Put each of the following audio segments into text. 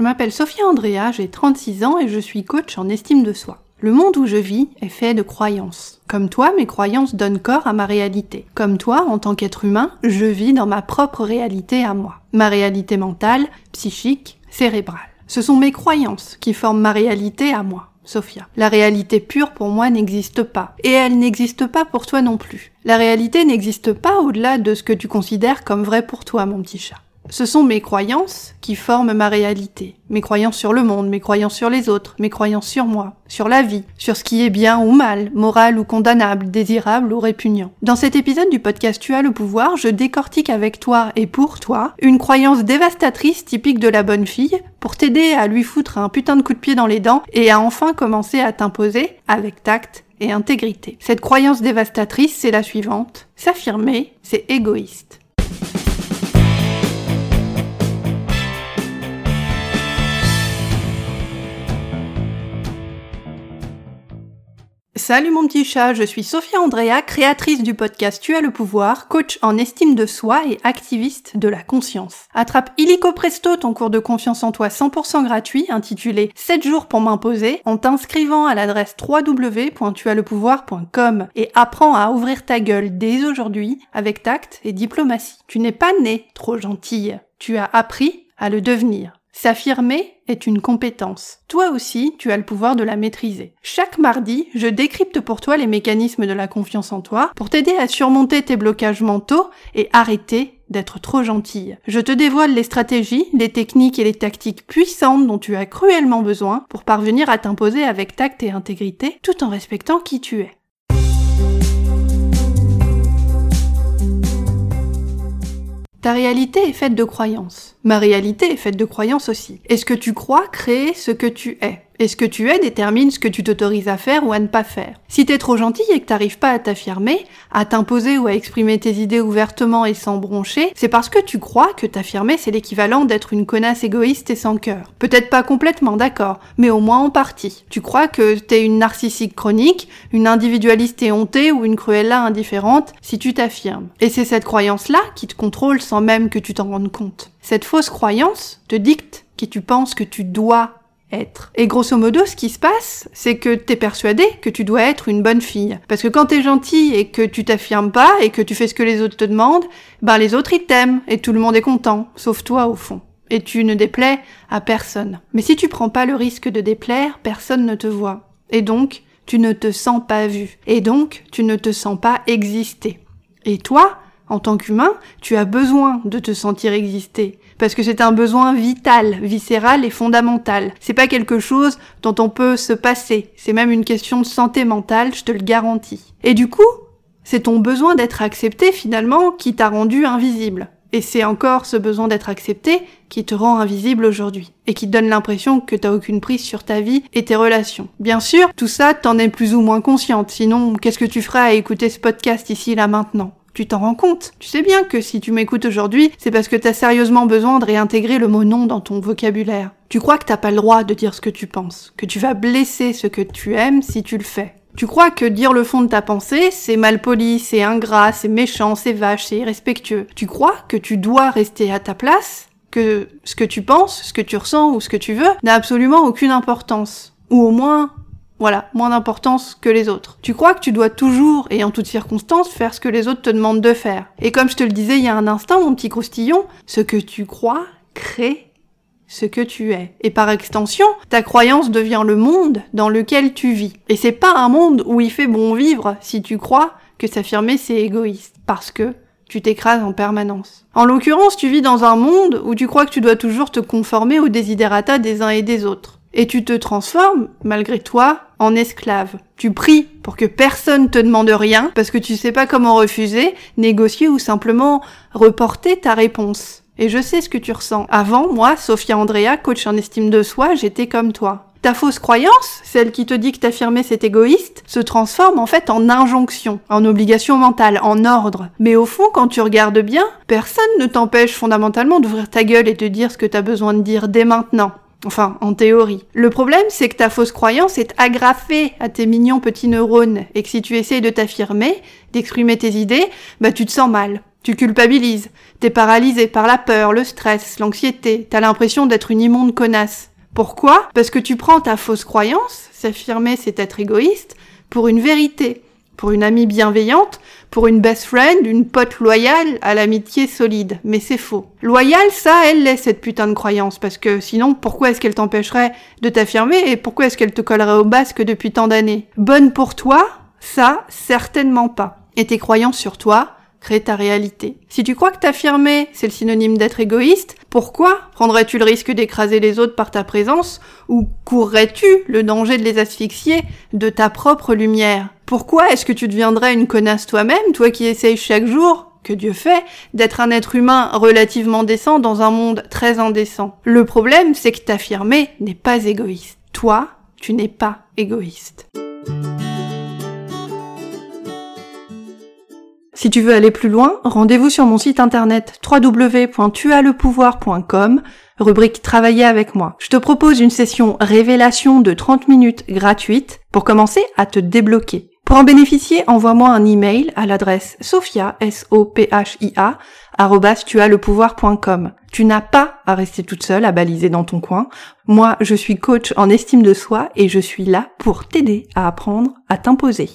Je m'appelle Sophia Andrea, j'ai 36 ans et je suis coach en estime de soi. Le monde où je vis est fait de croyances. Comme toi, mes croyances donnent corps à ma réalité. Comme toi, en tant qu'être humain, je vis dans ma propre réalité à moi. Ma réalité mentale, psychique, cérébrale. Ce sont mes croyances qui forment ma réalité à moi. Sophia. La réalité pure pour moi n'existe pas. Et elle n'existe pas pour toi non plus. La réalité n'existe pas au-delà de ce que tu considères comme vrai pour toi, mon petit chat. Ce sont mes croyances qui forment ma réalité. Mes croyances sur le monde, mes croyances sur les autres, mes croyances sur moi, sur la vie, sur ce qui est bien ou mal, moral ou condamnable, désirable ou répugnant. Dans cet épisode du podcast Tu as le pouvoir, je décortique avec toi et pour toi une croyance dévastatrice typique de la bonne fille pour t'aider à lui foutre un putain de coup de pied dans les dents et à enfin commencer à t'imposer avec tact et intégrité. Cette croyance dévastatrice, c'est la suivante. S'affirmer, c'est égoïste. Salut mon petit chat, je suis Sophia Andrea, créatrice du podcast Tu as le pouvoir, coach en estime de soi et activiste de la conscience. Attrape illico presto ton cours de confiance en toi 100% gratuit intitulé 7 jours pour m'imposer en t'inscrivant à l'adresse www.tuaslepouvoir.com et apprends à ouvrir ta gueule dès aujourd'hui avec tact et diplomatie. Tu n'es pas né trop gentille, tu as appris à le devenir. S'affirmer est une compétence. Toi aussi, tu as le pouvoir de la maîtriser. Chaque mardi, je décrypte pour toi les mécanismes de la confiance en toi pour t'aider à surmonter tes blocages mentaux et arrêter d'être trop gentille. Je te dévoile les stratégies, les techniques et les tactiques puissantes dont tu as cruellement besoin pour parvenir à t'imposer avec tact et intégrité tout en respectant qui tu es. Ta réalité est faite de croyances. Ma réalité est faite de croyances aussi. Et ce que tu crois crée ce que tu es? Et ce que tu es détermine ce que tu t'autorises à faire ou à ne pas faire. Si t'es trop gentil et que t'arrives pas à t'affirmer, à t'imposer ou à exprimer tes idées ouvertement et sans broncher, c'est parce que tu crois que t'affirmer c'est l'équivalent d'être une connasse égoïste et sans cœur. Peut-être pas complètement, d'accord, mais au moins en partie. Tu crois que t'es une narcissique chronique, une individualiste éhontée ou une cruella indifférente si tu t'affirmes. Et c'est cette croyance-là qui te contrôle sans même que tu t'en rendes compte. Cette fausse croyance te dicte qui tu penses que tu dois Et grosso modo, ce qui se passe, c'est que t'es persuadé que tu dois être une bonne fille. Parce que quand t'es gentil et que tu t'affirmes pas et que tu fais ce que les autres te demandent, ben les autres ils t'aiment et tout le monde est content, sauf toi au fond. Et tu ne déplais à personne. Mais si tu prends pas le risque de déplaire, personne ne te voit. Et donc, tu ne te sens pas vu. Et donc, tu ne te sens pas exister. Et toi, en tant qu'humain, tu as besoin de te sentir exister parce que c'est un besoin vital, viscéral et fondamental. C'est pas quelque chose dont on peut se passer. C'est même une question de santé mentale, je te le garantis. Et du coup, c'est ton besoin d'être accepté finalement qui t'a rendu invisible. Et c'est encore ce besoin d'être accepté qui te rend invisible aujourd'hui et qui te donne l'impression que t'as aucune prise sur ta vie et tes relations. Bien sûr, tout ça, t'en es plus ou moins consciente. Sinon, qu'est-ce que tu feras à écouter ce podcast ici, là, maintenant? Tu t'en rends compte. Tu sais bien que si tu m'écoutes aujourd'hui, c'est parce que t'as sérieusement besoin de réintégrer le mot non dans ton vocabulaire. Tu crois que t'as pas le droit de dire ce que tu penses, que tu vas blesser ce que tu aimes si tu le fais. Tu crois que dire le fond de ta pensée, c'est mal poli, c'est ingrat, c'est méchant, c'est vache, c'est irrespectueux. Tu crois que tu dois rester à ta place, que ce que tu penses, ce que tu ressens ou ce que tu veux n'a absolument aucune importance. Ou au moins voilà, moins d'importance que les autres. Tu crois que tu dois toujours et en toutes circonstances faire ce que les autres te demandent de faire. Et comme je te le disais il y a un instant, mon petit croustillon, ce que tu crois crée ce que tu es. Et par extension, ta croyance devient le monde dans lequel tu vis. Et c'est pas un monde où il fait bon vivre si tu crois que s'affirmer c'est égoïste. Parce que tu t'écrases en permanence. En l'occurrence, tu vis dans un monde où tu crois que tu dois toujours te conformer aux desiderata des uns et des autres et tu te transformes, malgré toi, en esclave. Tu pries pour que personne te demande rien, parce que tu sais pas comment refuser, négocier ou simplement reporter ta réponse. Et je sais ce que tu ressens. Avant, moi, Sophia Andrea, coach en estime de soi, j'étais comme toi. Ta fausse croyance, celle qui te dit que t'affirmer c'est égoïste, se transforme en fait en injonction, en obligation mentale, en ordre. Mais au fond, quand tu regardes bien, personne ne t'empêche fondamentalement d'ouvrir ta gueule et de dire ce que t'as besoin de dire dès maintenant. Enfin, en théorie. Le problème, c'est que ta fausse croyance est agrafée à tes mignons petits neurones et que si tu essayes de t'affirmer, d'exprimer tes idées, bah tu te sens mal. Tu culpabilises, t'es paralysé par la peur, le stress, l'anxiété, t'as l'impression d'être une immonde connasse. Pourquoi? Parce que tu prends ta fausse croyance, s'affirmer c'est être égoïste, pour une vérité, pour une amie bienveillante, pour une best friend, une pote loyale à l'amitié solide. Mais c'est faux. Loyale, ça, elle l'est, cette putain de croyance, parce que sinon, pourquoi est-ce qu'elle t'empêcherait de t'affirmer et pourquoi est-ce qu'elle te collerait au basque depuis tant d'années? Bonne pour toi Ça, certainement pas. Et tes croyances sur toi, créent ta réalité. Si tu crois que t'affirmer, c'est le synonyme d'être égoïste, pourquoi prendrais-tu le risque d'écraser les autres par ta présence ou courrais-tu le danger de les asphyxier de ta propre lumière? Pourquoi est-ce que tu deviendrais une connasse toi-même, toi qui essayes chaque jour que Dieu fait, d'être un être humain relativement décent dans un monde très indécent? Le problème, c'est que t'affirmer n'est pas égoïste. Toi, tu n'es pas égoïste. Si tu veux aller plus loin, rendez-vous sur mon site internet www.tuaslepouvoir.com, rubrique Travailler avec moi. Je te propose une session révélation de 30 minutes gratuite pour commencer à te débloquer. Pour en bénéficier, envoie-moi un email à l'adresse sophia, s o p h i a Tu n'as pas à rester toute seule à baliser dans ton coin. Moi, je suis coach en estime de soi et je suis là pour t'aider à apprendre à t'imposer.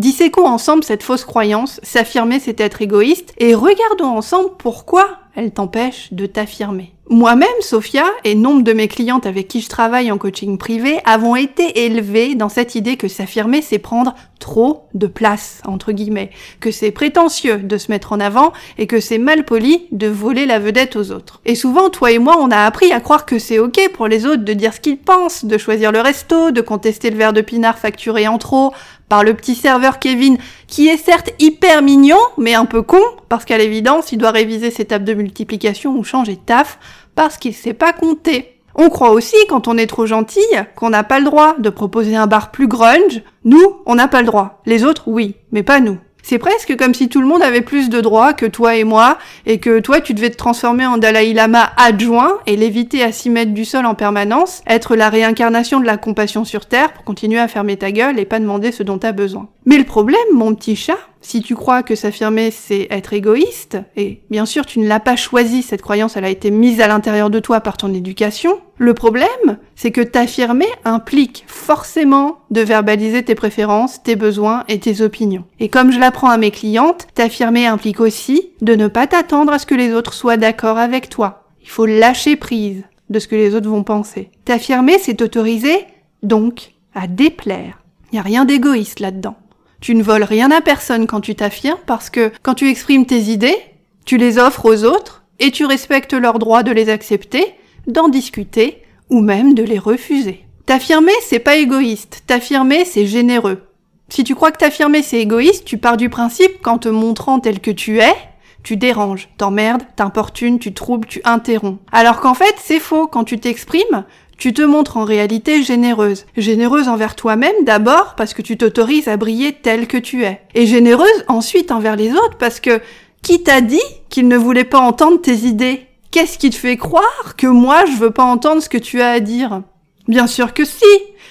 Disséquons ensemble cette fausse croyance, s'affirmer c'est être égoïste, et regardons ensemble pourquoi elle t'empêche de t'affirmer. Moi-même, Sophia, et nombre de mes clientes avec qui je travaille en coaching privé, avons été élevées dans cette idée que s'affirmer, c'est prendre trop de place, entre guillemets, que c'est prétentieux de se mettre en avant et que c'est mal poli de voler la vedette aux autres. Et souvent, toi et moi, on a appris à croire que c'est ok pour les autres de dire ce qu'ils pensent, de choisir le resto, de contester le verre de pinard facturé en trop, par le petit serveur Kevin, qui est certes hyper mignon, mais un peu con, parce qu'à l'évidence, il doit réviser ses tables de multiplication ou changer de taf, parce qu'il sait pas compter. On croit aussi, quand on est trop gentil, qu'on n'a pas le droit de proposer un bar plus grunge. Nous, on n'a pas le droit. Les autres, oui, mais pas nous. C'est presque comme si tout le monde avait plus de droits que toi et moi, et que toi tu devais te transformer en Dalai Lama adjoint et l'éviter à 6 mètres du sol en permanence, être la réincarnation de la compassion sur Terre pour continuer à fermer ta gueule et pas demander ce dont t'as besoin. Mais le problème, mon petit chat, si tu crois que s'affirmer c'est être égoïste, et bien sûr tu ne l'as pas choisi, cette croyance elle a été mise à l'intérieur de toi par ton éducation, le problème c'est que t'affirmer implique forcément de verbaliser tes préférences, tes besoins et tes opinions. Et comme je l'apprends à mes clientes, t'affirmer implique aussi de ne pas t'attendre à ce que les autres soient d'accord avec toi. Il faut lâcher prise de ce que les autres vont penser. T'affirmer c'est t'autoriser donc à déplaire. Il n'y a rien d'égoïste là-dedans. Tu ne voles rien à personne quand tu t'affirmes parce que quand tu exprimes tes idées, tu les offres aux autres et tu respectes leur droit de les accepter, d'en discuter ou même de les refuser. T'affirmer, c'est pas égoïste. T'affirmer, c'est généreux. Si tu crois que t'affirmer, c'est égoïste, tu pars du principe qu'en te montrant tel que tu es, tu déranges, t'emmerdes, t'importunes, tu troubles, tu interromps. Alors qu'en fait, c'est faux. Quand tu t'exprimes, tu te montres en réalité généreuse. Généreuse envers toi-même d'abord parce que tu t'autorises à briller tel que tu es. Et généreuse ensuite envers les autres parce que qui t'a dit qu'il ne voulait pas entendre tes idées? Qu'est-ce qui te fait croire que moi je veux pas entendre ce que tu as à dire? Bien sûr que si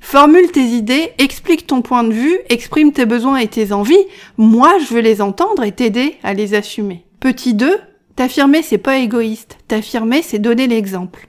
Formule tes idées, explique ton point de vue, exprime tes besoins et tes envies. Moi, je veux les entendre et t'aider à les assumer. Petit 2, t'affirmer c'est pas égoïste. T'affirmer c'est donner l'exemple.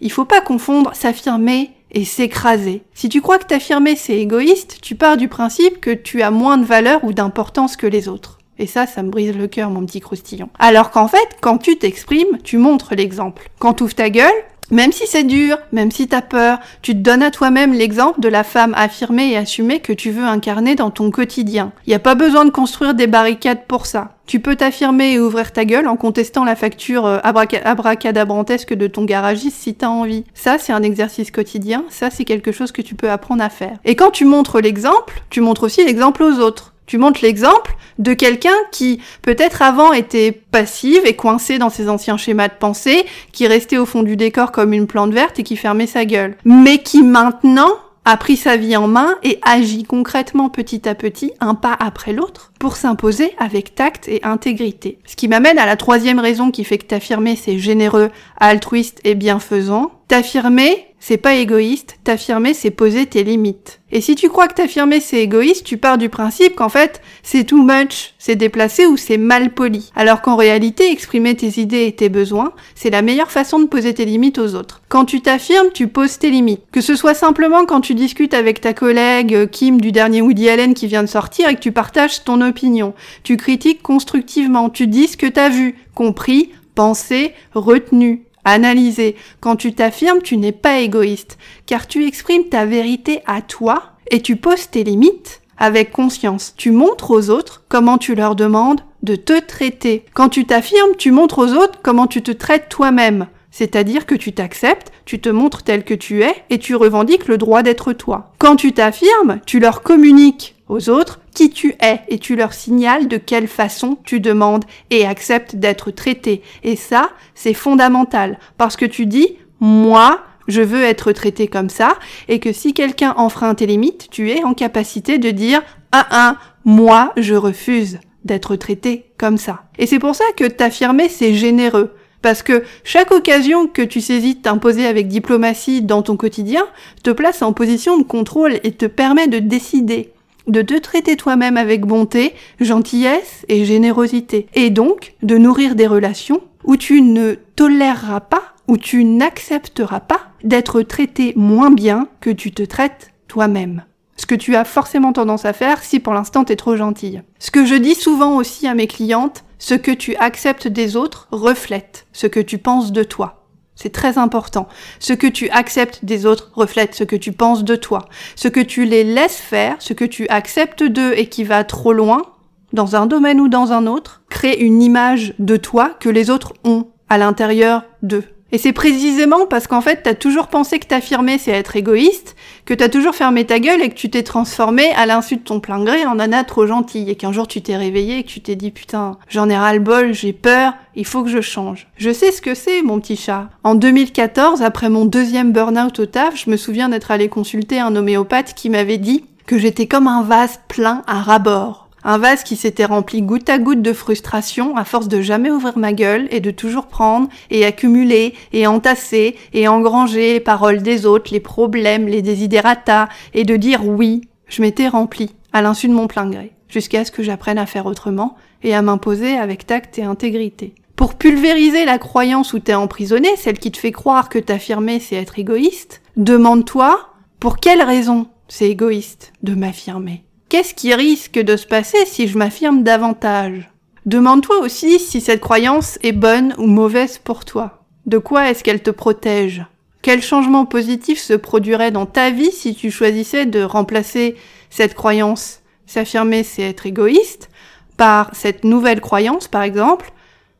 Il faut pas confondre s'affirmer et s'écraser. Si tu crois que t'affirmer c'est égoïste, tu pars du principe que tu as moins de valeur ou d'importance que les autres. Et ça, ça me brise le cœur, mon petit croustillon. Alors qu'en fait, quand tu t'exprimes, tu montres l'exemple. Quand tu ouvres ta gueule, même si c'est dur, même si t'as peur, tu te donnes à toi-même l'exemple de la femme affirmée et assumée que tu veux incarner dans ton quotidien. N'y a pas besoin de construire des barricades pour ça. Tu peux t'affirmer et ouvrir ta gueule en contestant la facture euh, abracadabrantesque de ton garagiste si t'as envie. Ça, c'est un exercice quotidien, ça, c'est quelque chose que tu peux apprendre à faire. Et quand tu montres l'exemple, tu montres aussi l'exemple aux autres. Tu montres l'exemple de quelqu'un qui peut-être avant était passive et coincé dans ses anciens schémas de pensée, qui restait au fond du décor comme une plante verte et qui fermait sa gueule. Mais qui maintenant a pris sa vie en main et agit concrètement petit à petit, un pas après l'autre, pour s'imposer avec tact et intégrité. Ce qui m'amène à la troisième raison qui fait que t'affirmer c'est généreux, altruiste et bienfaisant. T'affirmer, c'est pas égoïste, t'affirmer c'est poser tes limites. Et si tu crois que t'affirmer c'est égoïste, tu pars du principe qu'en fait c'est too much, c'est déplacé ou c'est mal poli. Alors qu'en réalité, exprimer tes idées et tes besoins, c'est la meilleure façon de poser tes limites aux autres. Quand tu t'affirmes, tu poses tes limites. Que ce soit simplement quand tu discutes avec ta collègue euh, Kim du dernier Woody Allen qui vient de sortir et que tu partages ton opinion. Tu critiques constructivement, tu dis ce que t'as vu, compris, pensé, retenu. Analyser. Quand tu t'affirmes, tu n'es pas égoïste, car tu exprimes ta vérité à toi et tu poses tes limites avec conscience. Tu montres aux autres comment tu leur demandes de te traiter. Quand tu t'affirmes, tu montres aux autres comment tu te traites toi-même. C'est-à-dire que tu t'acceptes, tu te montres tel que tu es et tu revendiques le droit d'être toi. Quand tu t'affirmes, tu leur communiques aux autres qui tu es et tu leur signales de quelle façon tu demandes et acceptes d'être traité. Et ça, c'est fondamental parce que tu dis moi, je veux être traité comme ça et que si quelqu'un enfreint tes limites, tu es en capacité de dire ah ah, moi, je refuse d'être traité comme ça. Et c'est pour ça que t'affirmer, c'est généreux. Parce que chaque occasion que tu saisis de t'imposer avec diplomatie dans ton quotidien te place en position de contrôle et te permet de décider de te traiter toi-même avec bonté, gentillesse et générosité, et donc de nourrir des relations où tu ne toléreras pas, où tu n'accepteras pas d'être traité moins bien que tu te traites toi-même. Ce que tu as forcément tendance à faire si pour l'instant t'es trop gentille. Ce que je dis souvent aussi à mes clientes, ce que tu acceptes des autres reflète ce que tu penses de toi. C'est très important. Ce que tu acceptes des autres reflète ce que tu penses de toi. Ce que tu les laisses faire, ce que tu acceptes d'eux et qui va trop loin, dans un domaine ou dans un autre, crée une image de toi que les autres ont à l'intérieur d'eux. Et c'est précisément parce qu'en fait, t'as toujours pensé que t'affirmer c'est être égoïste, que t'as toujours fermé ta gueule et que tu t'es transformé à l'insu de ton plein gré en nana trop gentille et qu'un jour tu t'es réveillé et que tu t'es dit putain, j'en ai ras le bol, j'ai peur, il faut que je change. Je sais ce que c'est, mon petit chat. En 2014, après mon deuxième burn-out au taf, je me souviens d'être allé consulter un homéopathe qui m'avait dit que j'étais comme un vase plein à rabord. Un vase qui s'était rempli goutte à goutte de frustration à force de jamais ouvrir ma gueule et de toujours prendre et accumuler et entasser et engranger les paroles des autres, les problèmes, les desiderata et de dire oui. Je m'étais rempli à l'insu de mon plein gré jusqu'à ce que j'apprenne à faire autrement et à m'imposer avec tact et intégrité. Pour pulvériser la croyance où t'es emprisonné, celle qui te fait croire que t'affirmer c'est être égoïste, demande-toi pour quelle raison c'est égoïste de m'affirmer? Qu'est-ce qui risque de se passer si je m'affirme davantage? Demande-toi aussi si cette croyance est bonne ou mauvaise pour toi. De quoi est-ce qu'elle te protège? Quel changement positif se produirait dans ta vie si tu choisissais de remplacer cette croyance, s'affirmer c'est être égoïste, par cette nouvelle croyance par exemple,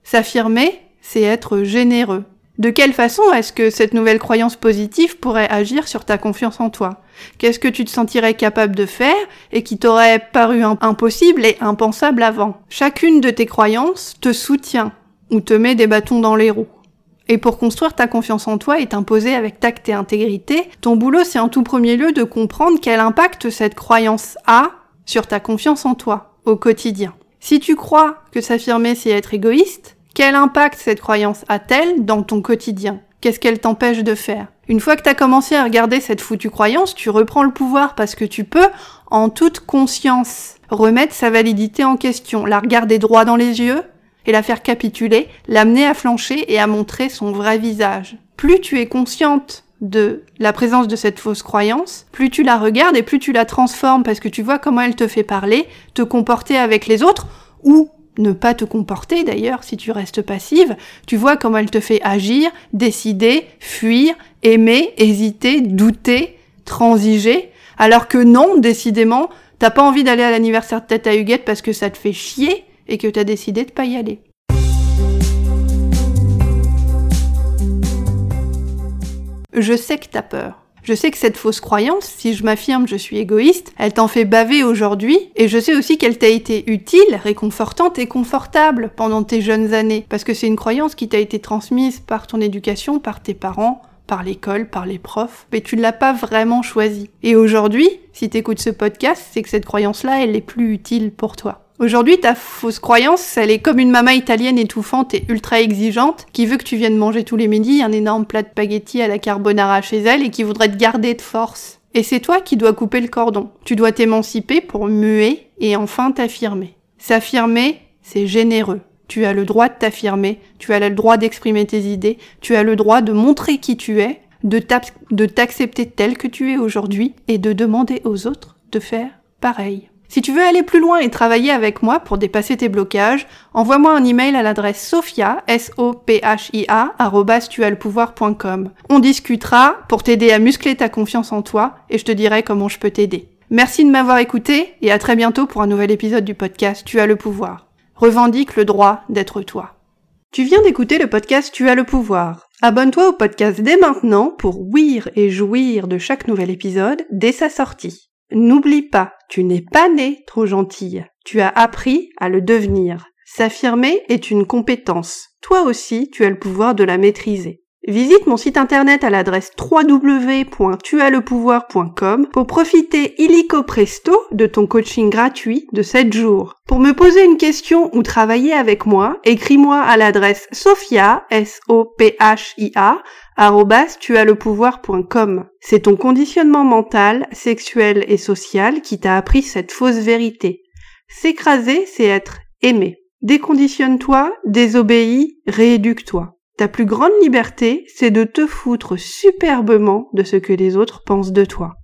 s'affirmer c'est être généreux de quelle façon est-ce que cette nouvelle croyance positive pourrait agir sur ta confiance en toi? Qu'est-ce que tu te sentirais capable de faire et qui t'aurait paru impossible et impensable avant? Chacune de tes croyances te soutient ou te met des bâtons dans les roues. Et pour construire ta confiance en toi et t'imposer avec tact et intégrité, ton boulot c'est en tout premier lieu de comprendre quel impact cette croyance a sur ta confiance en toi au quotidien. Si tu crois que s'affirmer c'est être égoïste, quel impact cette croyance a-t-elle dans ton quotidien? Qu'est-ce qu'elle t'empêche de faire? Une fois que tu as commencé à regarder cette foutue croyance, tu reprends le pouvoir parce que tu peux, en toute conscience, remettre sa validité en question, la regarder droit dans les yeux et la faire capituler, l'amener à flancher et à montrer son vrai visage. Plus tu es consciente de la présence de cette fausse croyance, plus tu la regardes et plus tu la transformes parce que tu vois comment elle te fait parler, te comporter avec les autres ou ne pas te comporter d'ailleurs si tu restes passive, tu vois comment elle te fait agir, décider, fuir, aimer, hésiter, douter, transiger, alors que non, décidément, t'as pas envie d'aller à l'anniversaire de tête à Huguette parce que ça te fait chier et que t'as décidé de pas y aller. Je sais que t'as peur. Je sais que cette fausse croyance, si je m'affirme je suis égoïste, elle t'en fait baver aujourd'hui, et je sais aussi qu'elle t'a été utile, réconfortante et confortable pendant tes jeunes années, parce que c'est une croyance qui t'a été transmise par ton éducation, par tes parents, par l'école, par les profs, mais tu ne l'as pas vraiment choisie. Et aujourd'hui, si t'écoutes ce podcast, c'est que cette croyance-là, elle est plus utile pour toi. Aujourd'hui, ta fausse croyance, elle est comme une maman italienne étouffante et ultra exigeante qui veut que tu viennes manger tous les midis un énorme plat de spaghetti à la carbonara chez elle et qui voudrait te garder de force. Et c'est toi qui dois couper le cordon. Tu dois t'émanciper pour muer et enfin t'affirmer. S'affirmer, c'est généreux. Tu as le droit de t'affirmer, tu as le droit d'exprimer tes idées, tu as le droit de montrer qui tu es, de t'accepter tel que tu es aujourd'hui et de demander aux autres de faire pareil. Si tu veux aller plus loin et travailler avec moi pour dépasser tes blocages, envoie-moi un email à l'adresse sophia, s o p h i a On discutera pour t'aider à muscler ta confiance en toi et je te dirai comment je peux t'aider. Merci de m'avoir écouté et à très bientôt pour un nouvel épisode du podcast Tu as le pouvoir. Revendique le droit d'être toi. Tu viens d'écouter le podcast Tu as le pouvoir. Abonne-toi au podcast dès maintenant pour ouïr et jouir de chaque nouvel épisode dès sa sortie. N'oublie pas, tu n'es pas né trop gentille. Tu as appris à le devenir. S'affirmer est une compétence. Toi aussi, tu as le pouvoir de la maîtriser. Visite mon site internet à l'adresse www.tuaslepouvoir.com pour profiter illico presto de ton coaching gratuit de 7 jours. Pour me poser une question ou travailler avec moi, écris-moi à l'adresse sophia, s o p h i a C'est ton conditionnement mental, sexuel et social qui t'a appris cette fausse vérité. S'écraser, c'est être aimé. Déconditionne-toi, désobéis, rééduque-toi. Ta plus grande liberté, c'est de te foutre superbement de ce que les autres pensent de toi.